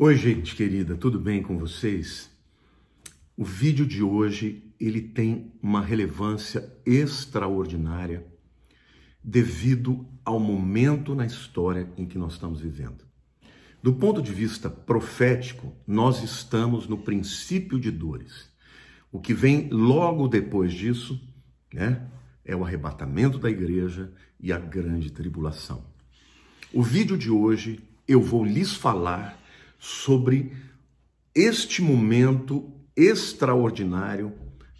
Oi, gente querida, tudo bem com vocês? O vídeo de hoje, ele tem uma relevância extraordinária devido ao momento na história em que nós estamos vivendo. Do ponto de vista profético, nós estamos no princípio de dores. O que vem logo depois disso, né, é o arrebatamento da igreja e a grande tribulação. O vídeo de hoje eu vou lhes falar sobre este momento extraordinário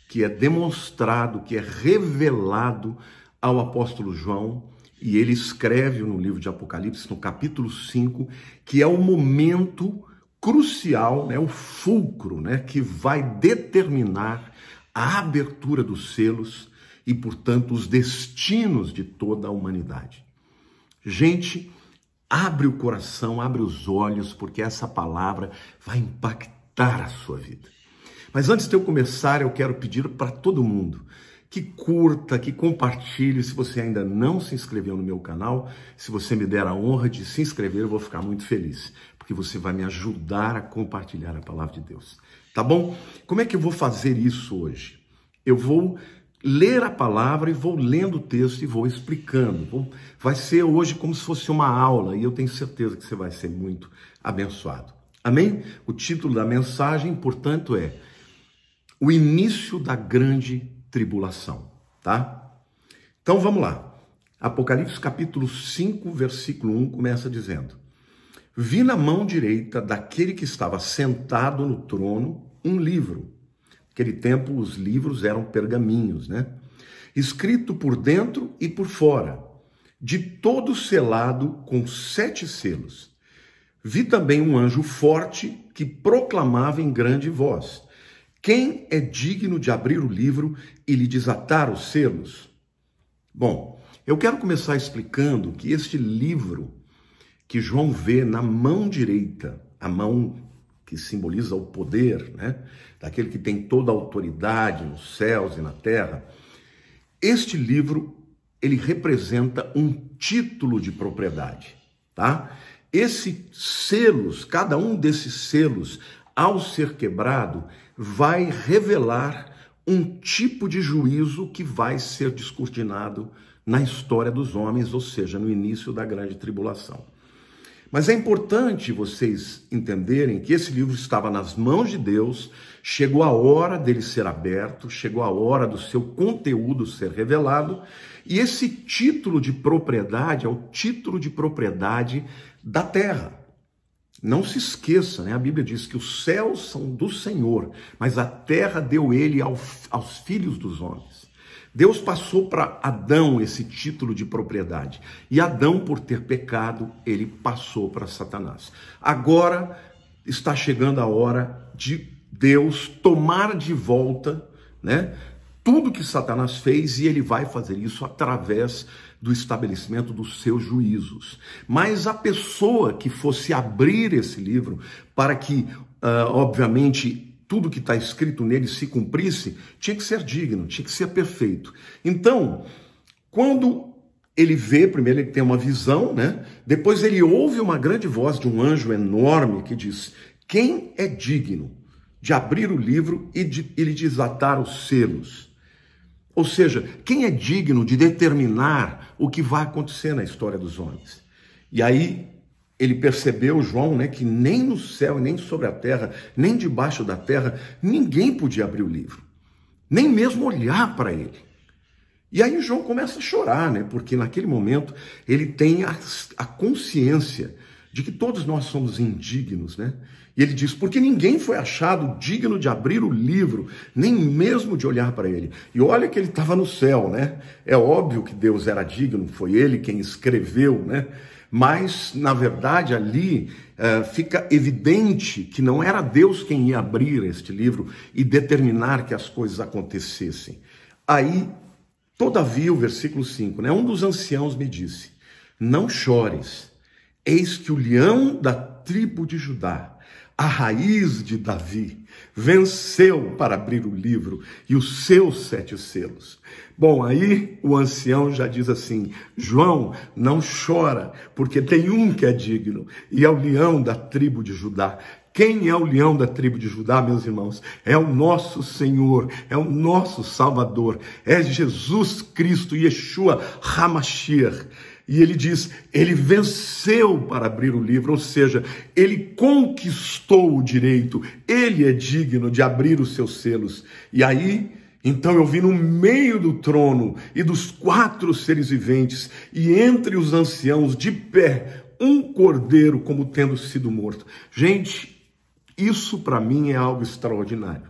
que é demonstrado, que é revelado ao apóstolo João, e ele escreve no livro de Apocalipse, no capítulo 5, que é o momento crucial, né, o fulcro, né, que vai determinar a abertura dos selos e, portanto, os destinos de toda a humanidade. Gente, Abre o coração, abre os olhos, porque essa palavra vai impactar a sua vida. Mas antes de eu começar, eu quero pedir para todo mundo que curta, que compartilhe. Se você ainda não se inscreveu no meu canal, se você me der a honra de se inscrever, eu vou ficar muito feliz, porque você vai me ajudar a compartilhar a palavra de Deus. Tá bom? Como é que eu vou fazer isso hoje? Eu vou ler a palavra e vou lendo o texto e vou explicando. Vai ser hoje como se fosse uma aula e eu tenho certeza que você vai ser muito abençoado. Amém? O título da mensagem, portanto, é O início da grande tribulação, tá? Então vamos lá. Apocalipse capítulo 5, versículo 1 começa dizendo: Vi na mão direita daquele que estava sentado no trono um livro Naquele tempo, os livros eram pergaminhos, né? Escrito por dentro e por fora, de todo selado com sete selos. Vi também um anjo forte que proclamava em grande voz: Quem é digno de abrir o livro e lhe desatar os selos? Bom, eu quero começar explicando que este livro que João vê na mão direita, a mão que simboliza o poder, né? daquele que tem toda a autoridade nos céus e na terra. Este livro, ele representa um título de propriedade, tá? Esses selos, cada um desses selos, ao ser quebrado, vai revelar um tipo de juízo que vai ser descortinado na história dos homens, ou seja, no início da grande tribulação. Mas é importante vocês entenderem que esse livro estava nas mãos de Deus, chegou a hora dele ser aberto, chegou a hora do seu conteúdo ser revelado, e esse título de propriedade é o título de propriedade da terra. Não se esqueça, né? a Bíblia diz que os céus são do Senhor, mas a terra deu ele aos filhos dos homens. Deus passou para Adão esse título de propriedade. E Adão, por ter pecado, ele passou para Satanás. Agora está chegando a hora de Deus tomar de volta, né? Tudo que Satanás fez e ele vai fazer isso através do estabelecimento dos seus juízos. Mas a pessoa que fosse abrir esse livro para que, uh, obviamente, tudo que está escrito nele se cumprisse, tinha que ser digno, tinha que ser perfeito. Então, quando ele vê, primeiro ele tem uma visão, né? Depois ele ouve uma grande voz de um anjo enorme que diz: Quem é digno de abrir o livro e de e lhe desatar os selos? Ou seja, quem é digno de determinar o que vai acontecer na história dos homens? E aí ele percebeu, João, né, que nem no céu, nem sobre a terra, nem debaixo da terra, ninguém podia abrir o livro, nem mesmo olhar para ele. E aí João começa a chorar, né, porque naquele momento ele tem a, a consciência de que todos nós somos indignos, né? E ele diz: porque ninguém foi achado digno de abrir o livro, nem mesmo de olhar para ele. E olha que ele estava no céu, né? É óbvio que Deus era digno, foi ele quem escreveu, né? Mas na verdade ali uh, fica evidente que não era Deus quem ia abrir este livro e determinar que as coisas acontecessem. Aí, todavia, o versículo 5, né? Um dos anciãos me disse: Não chores, eis que o leão da tribo de Judá, a raiz de Davi, venceu para abrir o livro e os seus sete selos. Bom, aí o ancião já diz assim: João, não chora, porque tem um que é digno, e é o leão da tribo de Judá. Quem é o leão da tribo de Judá, meus irmãos? É o nosso Senhor, é o nosso Salvador, é Jesus Cristo, Yeshua Hamashiach. E ele diz: ele venceu para abrir o livro, ou seja, ele conquistou o direito, ele é digno de abrir os seus selos. E aí, então eu vi no meio do trono e dos quatro seres viventes, e entre os anciãos, de pé, um cordeiro como tendo sido morto. Gente, isso para mim é algo extraordinário.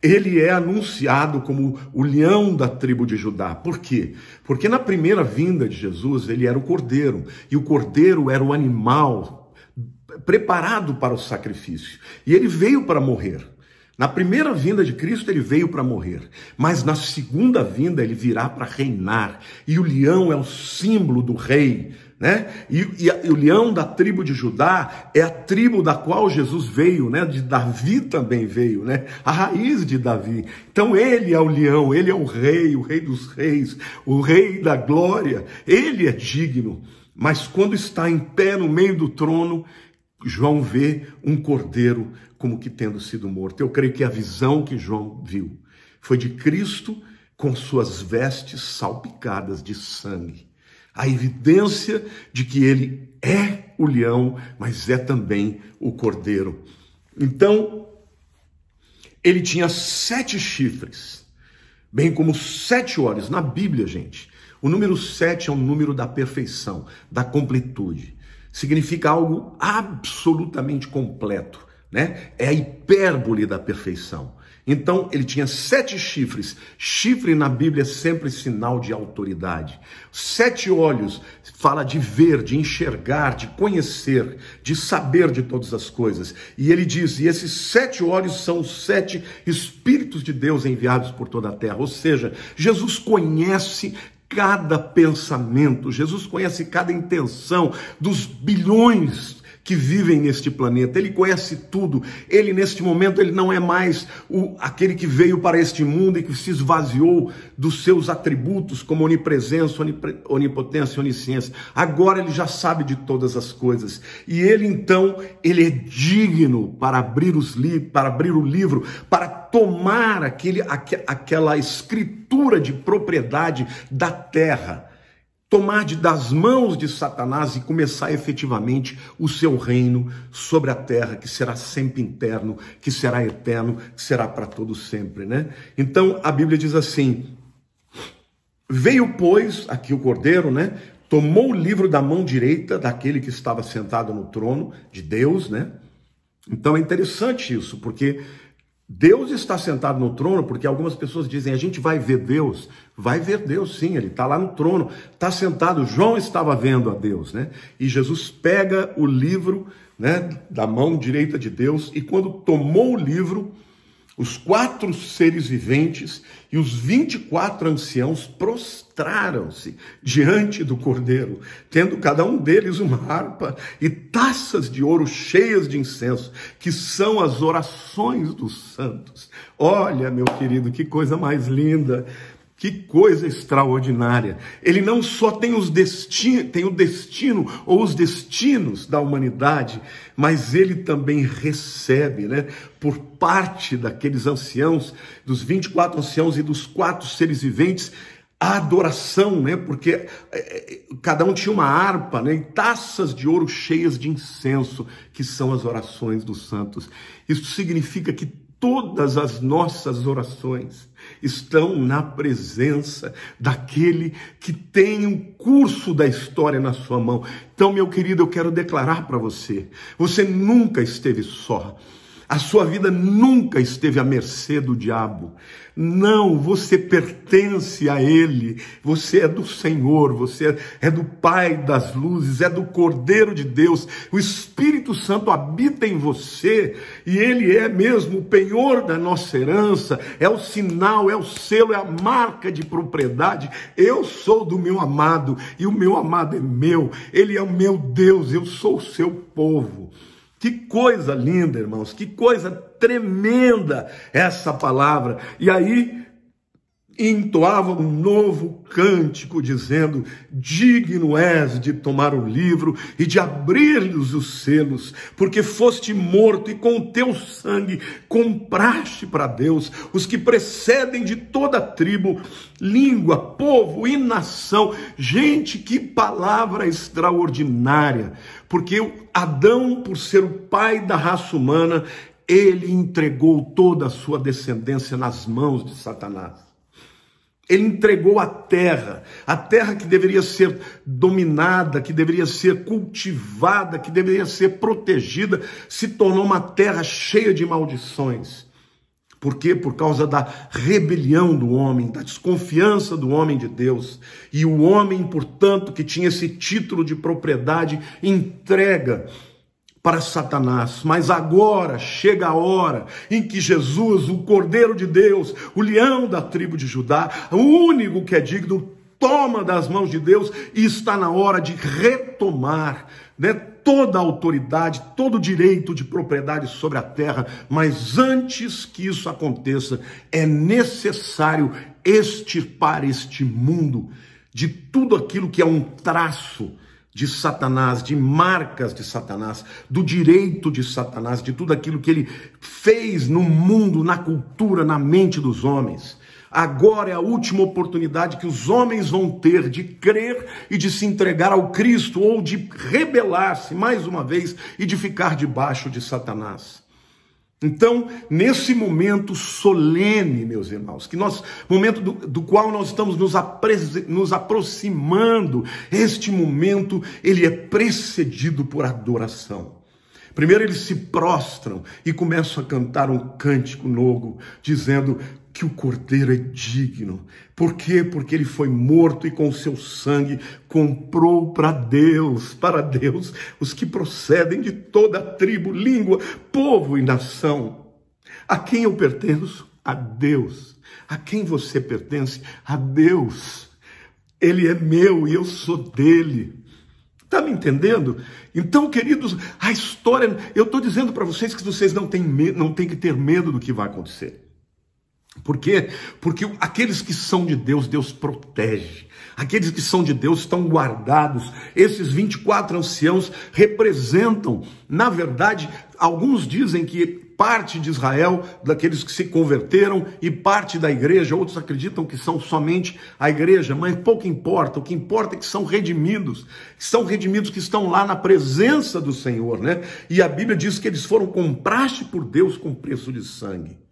Ele é anunciado como o leão da tribo de Judá. Por quê? Porque na primeira vinda de Jesus, ele era o cordeiro, e o cordeiro era o animal preparado para o sacrifício. E ele veio para morrer. Na primeira vinda de Cristo, ele veio para morrer, mas na segunda vinda, ele virá para reinar. E o leão é o símbolo do rei, né? E, e, e, o leão da tribo de Judá é a tribo da qual Jesus veio, né? De Davi também veio, né? A raiz de Davi. Então ele é o leão, ele é o rei, o rei dos reis, o rei da glória. Ele é digno. Mas quando está em pé no meio do trono, João vê um cordeiro como que tendo sido morto. Eu creio que a visão que João viu foi de Cristo com suas vestes salpicadas de sangue. A evidência de que ele é o leão, mas é também o cordeiro. Então, ele tinha sete chifres, bem como sete olhos. Na Bíblia, gente, o número sete é o número da perfeição, da completude significa algo absolutamente completo, né? É a hipérbole da perfeição. Então, ele tinha sete chifres. Chifre na Bíblia é sempre sinal de autoridade. Sete olhos fala de ver, de enxergar, de conhecer, de saber de todas as coisas. E ele diz: e esses sete olhos são os sete Espíritos de Deus enviados por toda a terra. Ou seja, Jesus conhece cada pensamento, Jesus conhece cada intenção dos bilhões que vivem neste planeta. Ele conhece tudo. Ele neste momento ele não é mais o aquele que veio para este mundo e que se esvaziou dos seus atributos como onipresença, onipotência, onisciência. Agora ele já sabe de todas as coisas. E ele então, ele é digno para abrir os livros, para abrir o livro, para tomar aquele, aquela escritura de propriedade da terra tomar de, das mãos de Satanás e começar efetivamente o seu reino sobre a terra, que será sempre interno, que será eterno, que será para todo sempre, né? Então a Bíblia diz assim: Veio, pois, aqui o cordeiro, né? Tomou o livro da mão direita daquele que estava sentado no trono de Deus, né? Então é interessante isso, porque Deus está sentado no trono, porque algumas pessoas dizem, a gente vai ver Deus. Vai ver Deus sim, ele está lá no trono, está sentado. João estava vendo a Deus, né? E Jesus pega o livro né, da mão direita de Deus, e quando tomou o livro, os quatro seres viventes e os vinte e quatro anciãos prostraram-se diante do cordeiro, tendo cada um deles uma harpa e taças de ouro cheias de incenso, que são as orações dos santos. Olha, meu querido, que coisa mais linda! Que coisa extraordinária. Ele não só tem, os tem o destino ou os destinos da humanidade, mas ele também recebe, né, por parte daqueles anciãos, dos 24 anciãos e dos quatro seres viventes, a adoração, né? Porque é, é, cada um tinha uma harpa, né? E taças de ouro cheias de incenso, que são as orações dos santos. Isso significa que todas as nossas orações estão na presença daquele que tem um curso da história na sua mão. Então, meu querido, eu quero declarar para você: você nunca esteve só. A sua vida nunca esteve à mercê do diabo. Não, você pertence a Ele. Você é do Senhor, você é do Pai das luzes, é do Cordeiro de Deus. O Espírito Santo habita em você e Ele é mesmo o penhor da nossa herança, é o sinal, é o selo, é a marca de propriedade. Eu sou do meu amado e o meu amado é meu. Ele é o meu Deus, eu sou o seu povo. Que coisa linda, irmãos, que coisa tremenda essa palavra. E aí, entoava um novo cântico, dizendo: Digno és de tomar o livro e de abrir-lhes os selos, porque foste morto e com o teu sangue compraste para Deus os que precedem de toda tribo, língua, povo e nação. Gente, que palavra extraordinária! Porque Adão, por ser o pai da raça humana, ele entregou toda a sua descendência nas mãos de Satanás. Ele entregou a terra, a terra que deveria ser dominada, que deveria ser cultivada, que deveria ser protegida, se tornou uma terra cheia de maldições. Por quê? Por causa da rebelião do homem, da desconfiança do homem de Deus. E o homem, portanto, que tinha esse título de propriedade, entrega para Satanás. Mas agora chega a hora em que Jesus, o Cordeiro de Deus, o leão da tribo de Judá, o único que é digno, toma das mãos de Deus e está na hora de retomar né, toda a autoridade, todo o direito de propriedade sobre a terra. Mas antes que isso aconteça, é necessário extirpar este mundo de tudo aquilo que é um traço de Satanás, de marcas de Satanás, do direito de Satanás, de tudo aquilo que ele fez no mundo, na cultura, na mente dos homens. Agora é a última oportunidade que os homens vão ter de crer e de se entregar ao Cristo ou de rebelar-se mais uma vez e de ficar debaixo de Satanás. Então, nesse momento solene, meus irmãos, que nós, momento do, do qual nós estamos nos, nos aproximando, este momento ele é precedido por adoração. Primeiro eles se prostram e começam a cantar um cântico novo, dizendo: que o cordeiro é digno. Por quê? Porque ele foi morto e com seu sangue comprou para Deus, para Deus, os que procedem de toda tribo, língua, povo e nação. A quem eu pertenço? A Deus. A quem você pertence? A Deus. Ele é meu e eu sou dele. Está me entendendo? Então, queridos, a história. Eu estou dizendo para vocês que vocês não têm, não têm que ter medo do que vai acontecer. Por quê? Porque aqueles que são de Deus, Deus protege. Aqueles que são de Deus estão guardados. Esses 24 anciãos representam, na verdade, alguns dizem que parte de Israel, daqueles que se converteram, e parte da igreja, outros acreditam que são somente a igreja, mas pouco importa, o que importa é que são redimidos, que são redimidos que estão lá na presença do Senhor, né? E a Bíblia diz que eles foram comprados por Deus com preço de sangue.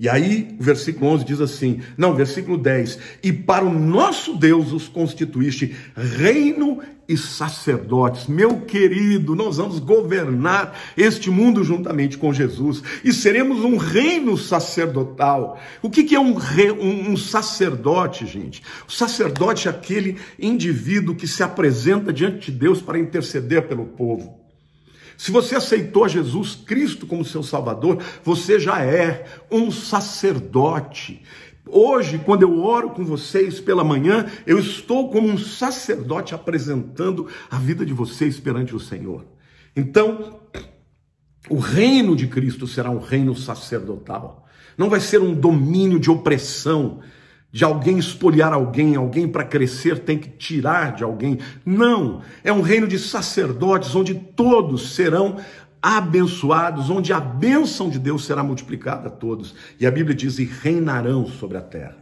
E aí, o versículo 11 diz assim: não, versículo 10: E para o nosso Deus os constituíste reino e sacerdotes. Meu querido, nós vamos governar este mundo juntamente com Jesus e seremos um reino sacerdotal. O que, que é um, um, um sacerdote, gente? O sacerdote é aquele indivíduo que se apresenta diante de Deus para interceder pelo povo. Se você aceitou Jesus Cristo como seu Salvador, você já é um sacerdote. Hoje, quando eu oro com vocês pela manhã, eu estou como um sacerdote apresentando a vida de vocês perante o Senhor. Então, o reino de Cristo será um reino sacerdotal. Não vai ser um domínio de opressão, de alguém espoliar alguém, alguém para crescer tem que tirar de alguém. Não, é um reino de sacerdotes onde todos serão abençoados, onde a bênção de Deus será multiplicada a todos. E a Bíblia diz: e reinarão sobre a terra.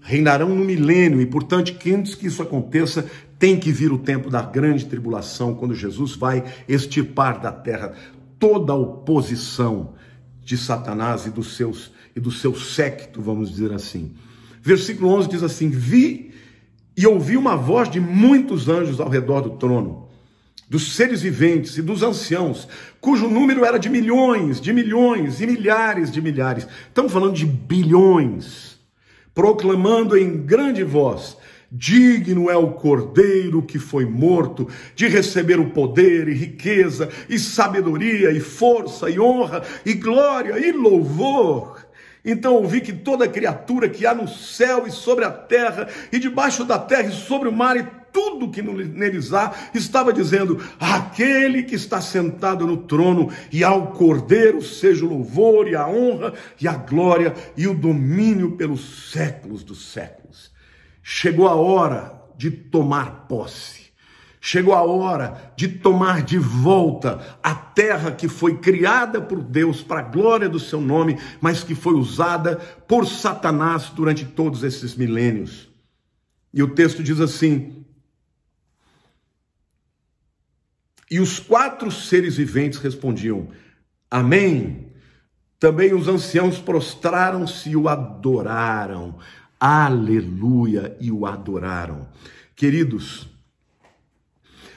Reinarão no milênio, e portanto, antes que isso aconteça, tem que vir o tempo da grande tribulação, quando Jesus vai extirpar da terra toda a oposição de Satanás e dos seus e do seu séquito, vamos dizer assim. Versículo 11 diz assim: Vi e ouvi uma voz de muitos anjos ao redor do trono, dos seres viventes e dos anciãos, cujo número era de milhões, de milhões e milhares de milhares. Estamos falando de bilhões, proclamando em grande voz: Digno é o cordeiro que foi morto de receber o poder e riqueza e sabedoria e força e honra e glória e louvor então ouvi que toda criatura que há no céu e sobre a terra, e debaixo da terra e sobre o mar, e tudo que neles há, estava dizendo: aquele que está sentado no trono e ao Cordeiro seja o louvor e a honra e a glória e o domínio pelos séculos dos séculos. Chegou a hora de tomar posse. Chegou a hora de tomar de volta a terra que foi criada por Deus para a glória do seu nome, mas que foi usada por Satanás durante todos esses milênios. E o texto diz assim: E os quatro seres viventes respondiam: Amém. Também os anciãos prostraram-se e o adoraram. Aleluia! E o adoraram. Queridos,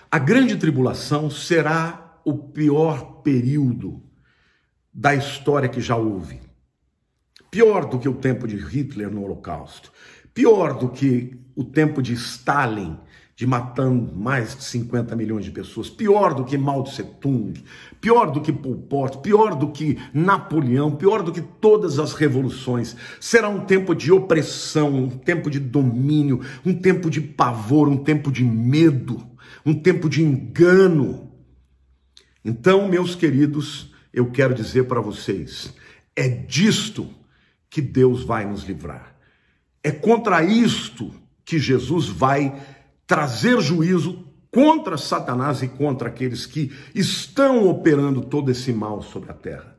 a grande tribulação será o pior período da história que já houve. Pior do que o tempo de Hitler no Holocausto. Pior do que o tempo de Stalin, de matando mais de 50 milhões de pessoas. Pior do que Mao Tse Tung. Pior do que Pol Pot. Pior do que Napoleão. Pior do que todas as revoluções. Será um tempo de opressão, um tempo de domínio, um tempo de pavor, um tempo de medo um tempo de engano. Então, meus queridos, eu quero dizer para vocês: é disto que Deus vai nos livrar. É contra isto que Jesus vai trazer juízo contra Satanás e contra aqueles que estão operando todo esse mal sobre a terra.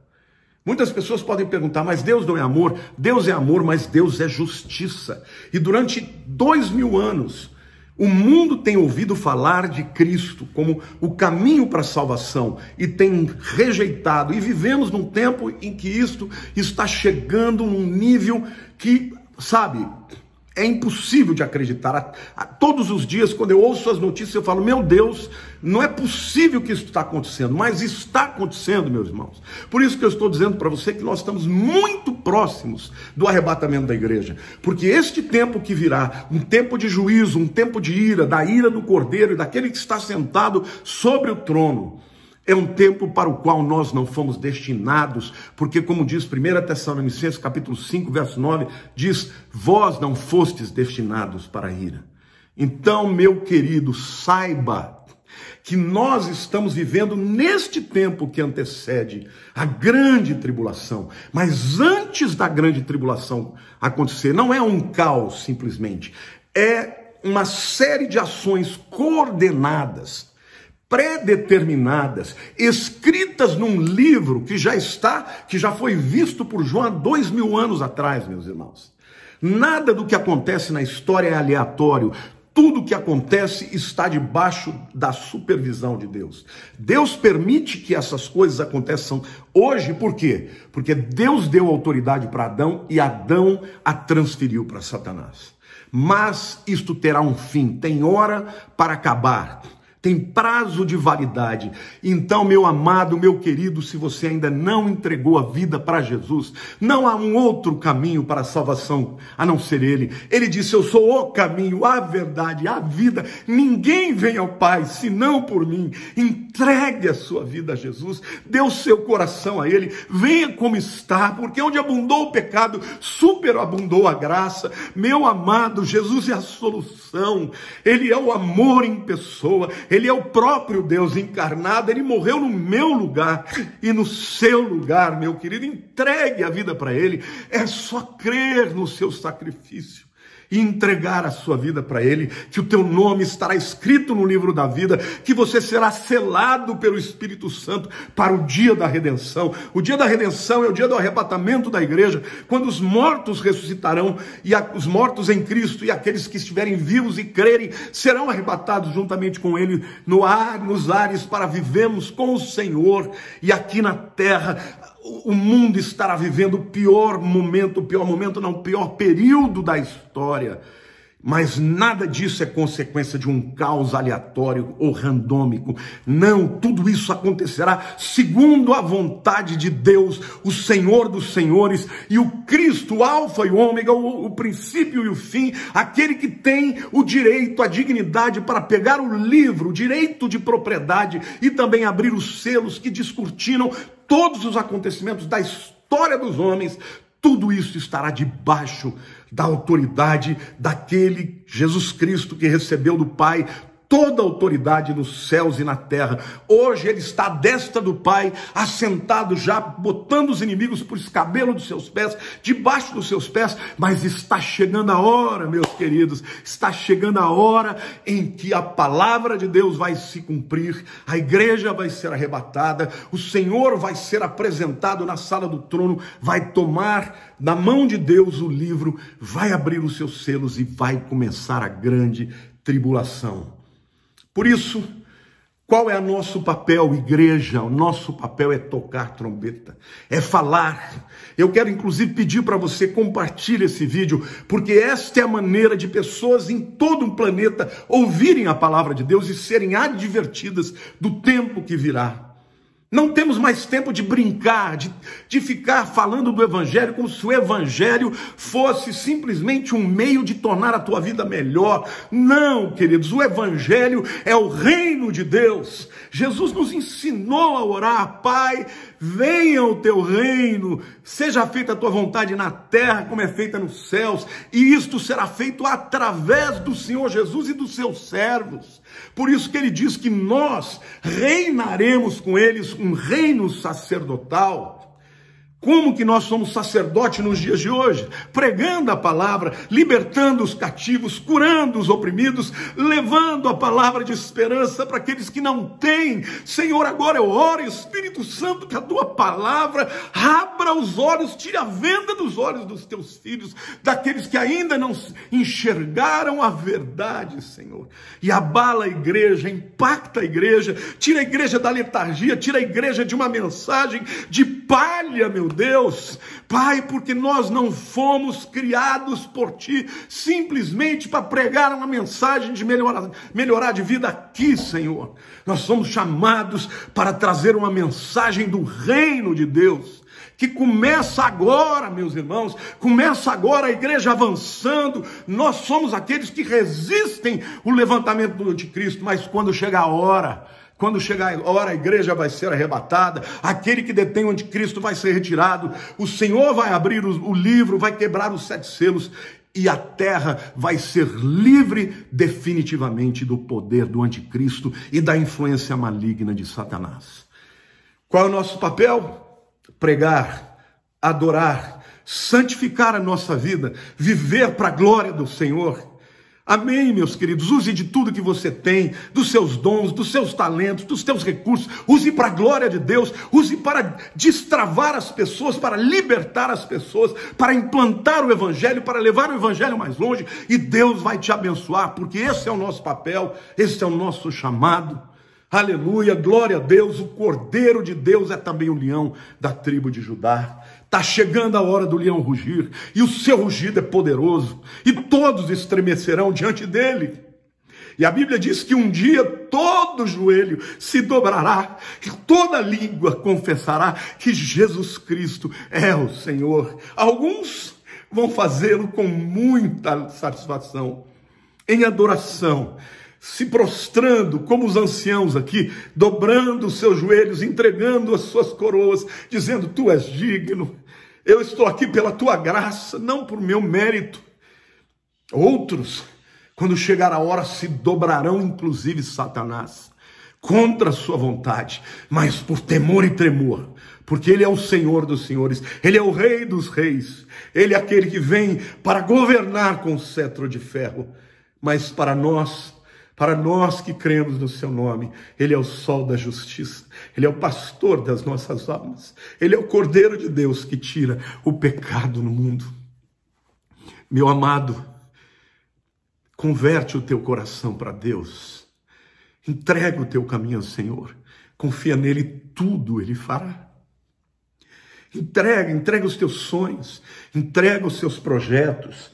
Muitas pessoas podem perguntar, mas Deus não é amor? Deus é amor, mas Deus é justiça. E durante dois mil anos, o mundo tem ouvido falar de Cristo como o caminho para a salvação e tem rejeitado. E vivemos num tempo em que isto está chegando num nível que, sabe, é impossível de acreditar. Todos os dias, quando eu ouço as notícias, eu falo: Meu Deus, não é possível que isso está acontecendo, mas está acontecendo, meus irmãos. Por isso que eu estou dizendo para você que nós estamos muito próximos do arrebatamento da igreja, porque este tempo que virá, um tempo de juízo, um tempo de ira, da ira do cordeiro e daquele que está sentado sobre o trono, é um tempo para o qual nós não fomos destinados, porque como diz 1 Tessalonicenses capítulo 5, verso 9, diz: "Vós não fostes destinados para a ira". Então, meu querido, saiba que nós estamos vivendo neste tempo que antecede a grande tribulação. Mas antes da grande tribulação acontecer, não é um caos simplesmente, é uma série de ações coordenadas pré-determinadas, escritas num livro que já está, que já foi visto por João há dois mil anos atrás, meus irmãos. Nada do que acontece na história é aleatório. Tudo que acontece está debaixo da supervisão de Deus. Deus permite que essas coisas aconteçam hoje, por quê? Porque Deus deu autoridade para Adão e Adão a transferiu para Satanás. Mas isto terá um fim, tem hora para acabar tem prazo de validade. Então, meu amado, meu querido, se você ainda não entregou a vida para Jesus, não há um outro caminho para a salvação a não ser Ele. Ele disse: Eu sou o caminho, a verdade, a vida. Ninguém vem ao Pai senão por mim. Entregue a sua vida a Jesus, dê o seu coração a Ele, venha como está, porque onde abundou o pecado, superabundou a graça. Meu amado, Jesus é a solução, Ele é o amor em pessoa. Ele é o próprio Deus encarnado, ele morreu no meu lugar e no seu lugar, meu querido. Entregue a vida para ele, é só crer no seu sacrifício e entregar a sua vida para Ele, que o teu nome estará escrito no livro da vida, que você será selado pelo Espírito Santo para o dia da redenção. O dia da redenção é o dia do arrebatamento da igreja, quando os mortos ressuscitarão e a, os mortos em Cristo e aqueles que estiverem vivos e crerem serão arrebatados juntamente com Ele no ar, nos ares para vivemos com o Senhor e aqui na terra o mundo estará vivendo o pior momento, o pior momento não, o pior período da história. Mas nada disso é consequência de um caos aleatório ou randômico. Não, tudo isso acontecerá segundo a vontade de Deus, o Senhor dos Senhores e o Cristo, o Alfa e o Ômega, o, o princípio e o fim, aquele que tem o direito, a dignidade para pegar o livro, o direito de propriedade e também abrir os selos que descortinam todos os acontecimentos da história dos homens, tudo isso estará debaixo da autoridade daquele Jesus Cristo que recebeu do Pai toda autoridade nos céus e na terra. Hoje ele está à destra do Pai, assentado já, botando os inimigos por escabelo dos seus pés, debaixo dos seus pés, mas está chegando a hora, meus queridos, está chegando a hora em que a palavra de Deus vai se cumprir, a igreja vai ser arrebatada, o Senhor vai ser apresentado na sala do trono, vai tomar na mão de Deus o livro, vai abrir os seus selos e vai começar a grande tribulação. Por isso, qual é o nosso papel, igreja? O nosso papel é tocar trombeta, é falar. Eu quero inclusive pedir para você compartilhar esse vídeo, porque esta é a maneira de pessoas em todo o planeta ouvirem a palavra de Deus e serem advertidas do tempo que virá. Não temos mais tempo de brincar, de, de ficar falando do Evangelho como se o Evangelho fosse simplesmente um meio de tornar a tua vida melhor. Não, queridos, o Evangelho é o reino de Deus. Jesus nos ensinou a orar, Pai, venha o teu reino, seja feita a tua vontade na terra como é feita nos céus, e isto será feito através do Senhor Jesus e dos seus servos. Por isso que ele diz que nós reinaremos com eles um reino sacerdotal. Como que nós somos sacerdotes nos dias de hoje? Pregando a palavra, libertando os cativos, curando os oprimidos, levando a palavra de esperança para aqueles que não têm. Senhor, agora eu oro, Espírito Santo, que a tua palavra abra os olhos, tire a venda dos olhos dos teus filhos, daqueles que ainda não enxergaram a verdade, Senhor. E abala a igreja, impacta a igreja, tira a igreja da letargia, tira a igreja de uma mensagem de palha, meu Deus, Pai, porque nós não fomos criados por Ti simplesmente para pregar uma mensagem de melhorar, melhorar de vida aqui, Senhor. Nós somos chamados para trazer uma mensagem do reino de Deus que começa agora, meus irmãos, começa agora a igreja avançando. Nós somos aqueles que resistem o levantamento do anticristo, mas quando chega a hora, quando chegar a hora, a igreja vai ser arrebatada, aquele que detém o anticristo vai ser retirado, o Senhor vai abrir o, livro, vai quebrar os sete selos, e a terra vai ser livre definitivamente do poder do anticristo e da influência maligna de Satanás. Qual é o nosso papel? Pregar, adorar, santificar a nossa vida, viver para a glória do Senhor. Amém, meus queridos. Use de tudo que você tem, dos seus dons, dos seus talentos, dos seus recursos. Use para a glória de Deus. Use para destravar as pessoas, para libertar as pessoas, para implantar o Evangelho, para levar o Evangelho mais longe. E Deus vai te abençoar, porque esse é o nosso papel, esse é o nosso chamado. Aleluia, glória a Deus. O Cordeiro de Deus é também o leão da tribo de Judá. Está chegando a hora do leão rugir, e o seu rugido é poderoso, e todos estremecerão diante dele. E a Bíblia diz que um dia todo joelho se dobrará, e toda língua confessará que Jesus Cristo é o Senhor. Alguns vão fazê-lo com muita satisfação, em adoração, se prostrando como os anciãos aqui, dobrando os seus joelhos, entregando as suas coroas, dizendo: Tu és digno, eu estou aqui pela tua graça, não por meu mérito. Outros, quando chegar a hora, se dobrarão, inclusive Satanás, contra a sua vontade, mas por temor e tremor, porque Ele é o Senhor dos senhores, Ele é o Rei dos reis, Ele é aquele que vem para governar com cetro de ferro. Mas para nós, para nós que cremos no seu nome, Ele é o sol da justiça, Ele é o pastor das nossas almas, Ele é o Cordeiro de Deus que tira o pecado no mundo. Meu amado, converte o teu coração para Deus, entrega o teu caminho ao Senhor, confia nele, tudo Ele fará. Entrega, entrega os teus sonhos, entrega os seus projetos,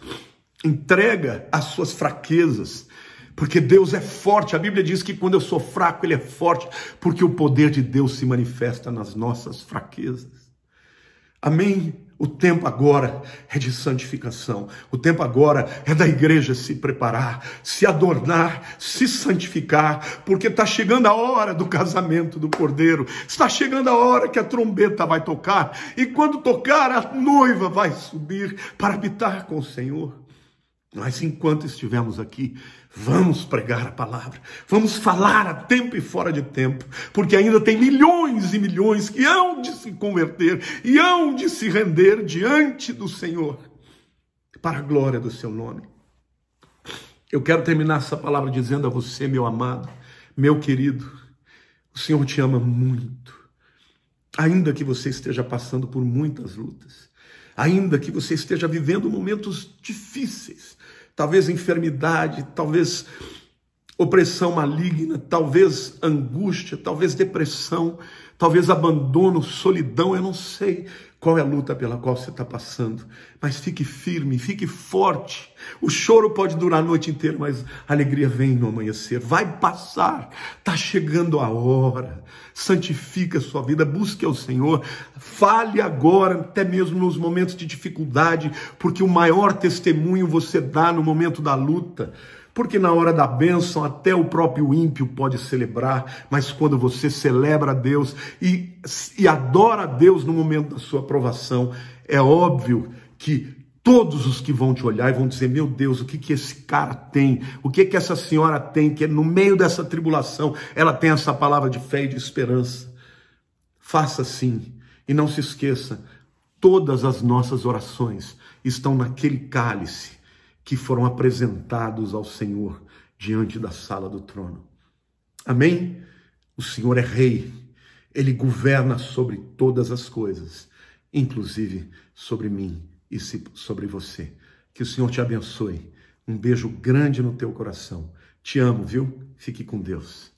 entrega as suas fraquezas, porque Deus é forte. A Bíblia diz que quando eu sou fraco, Ele é forte, porque o poder de Deus se manifesta nas nossas fraquezas. Amém? O tempo agora é de santificação. O tempo agora é da igreja se preparar, se adornar, se santificar, porque está chegando a hora do casamento do cordeiro. Está chegando a hora que a trombeta vai tocar. E quando tocar, a noiva vai subir para habitar com o Senhor. Mas enquanto estivermos aqui, vamos pregar a palavra, vamos falar a tempo e fora de tempo, porque ainda tem milhões e milhões que hão de se converter e hão de se render diante do Senhor, para a glória do seu nome. Eu quero terminar essa palavra dizendo a você, meu amado, meu querido, o Senhor te ama muito, ainda que você esteja passando por muitas lutas ainda que você esteja vivendo momentos difíceis, talvez enfermidade, talvez opressão maligna, talvez angústia, talvez depressão, talvez abandono, solidão, eu não sei qual é a luta pela qual você está passando, mas fique firme, fique forte. O choro pode durar a noite inteira, mas a alegria vem no amanhecer, vai passar, está chegando a hora. Santifique a sua vida, busque ao Senhor, fale agora, até mesmo nos momentos de dificuldade, porque o maior testemunho você dá no momento da luta. Porque na hora da bênção, até o próprio ímpio pode celebrar, mas quando você celebra a Deus e, e adora a Deus no momento da sua aprovação, é óbvio que todos os que vão te olhar e vão dizer: Meu Deus, o que, que esse cara tem? O que, que essa senhora tem? Que no meio dessa tribulação ela tem essa palavra de fé e de esperança. Faça assim e não se esqueça: todas as nossas orações estão naquele cálice que foram apresentados ao Senhor diante da sala do trono. Amém? O Senhor é rei, ele governa sobre todas as coisas, inclusive sobre mim e sobre você. Que o Senhor te abençoe. Um beijo grande no teu coração. Te amo, viu? Fique com Deus.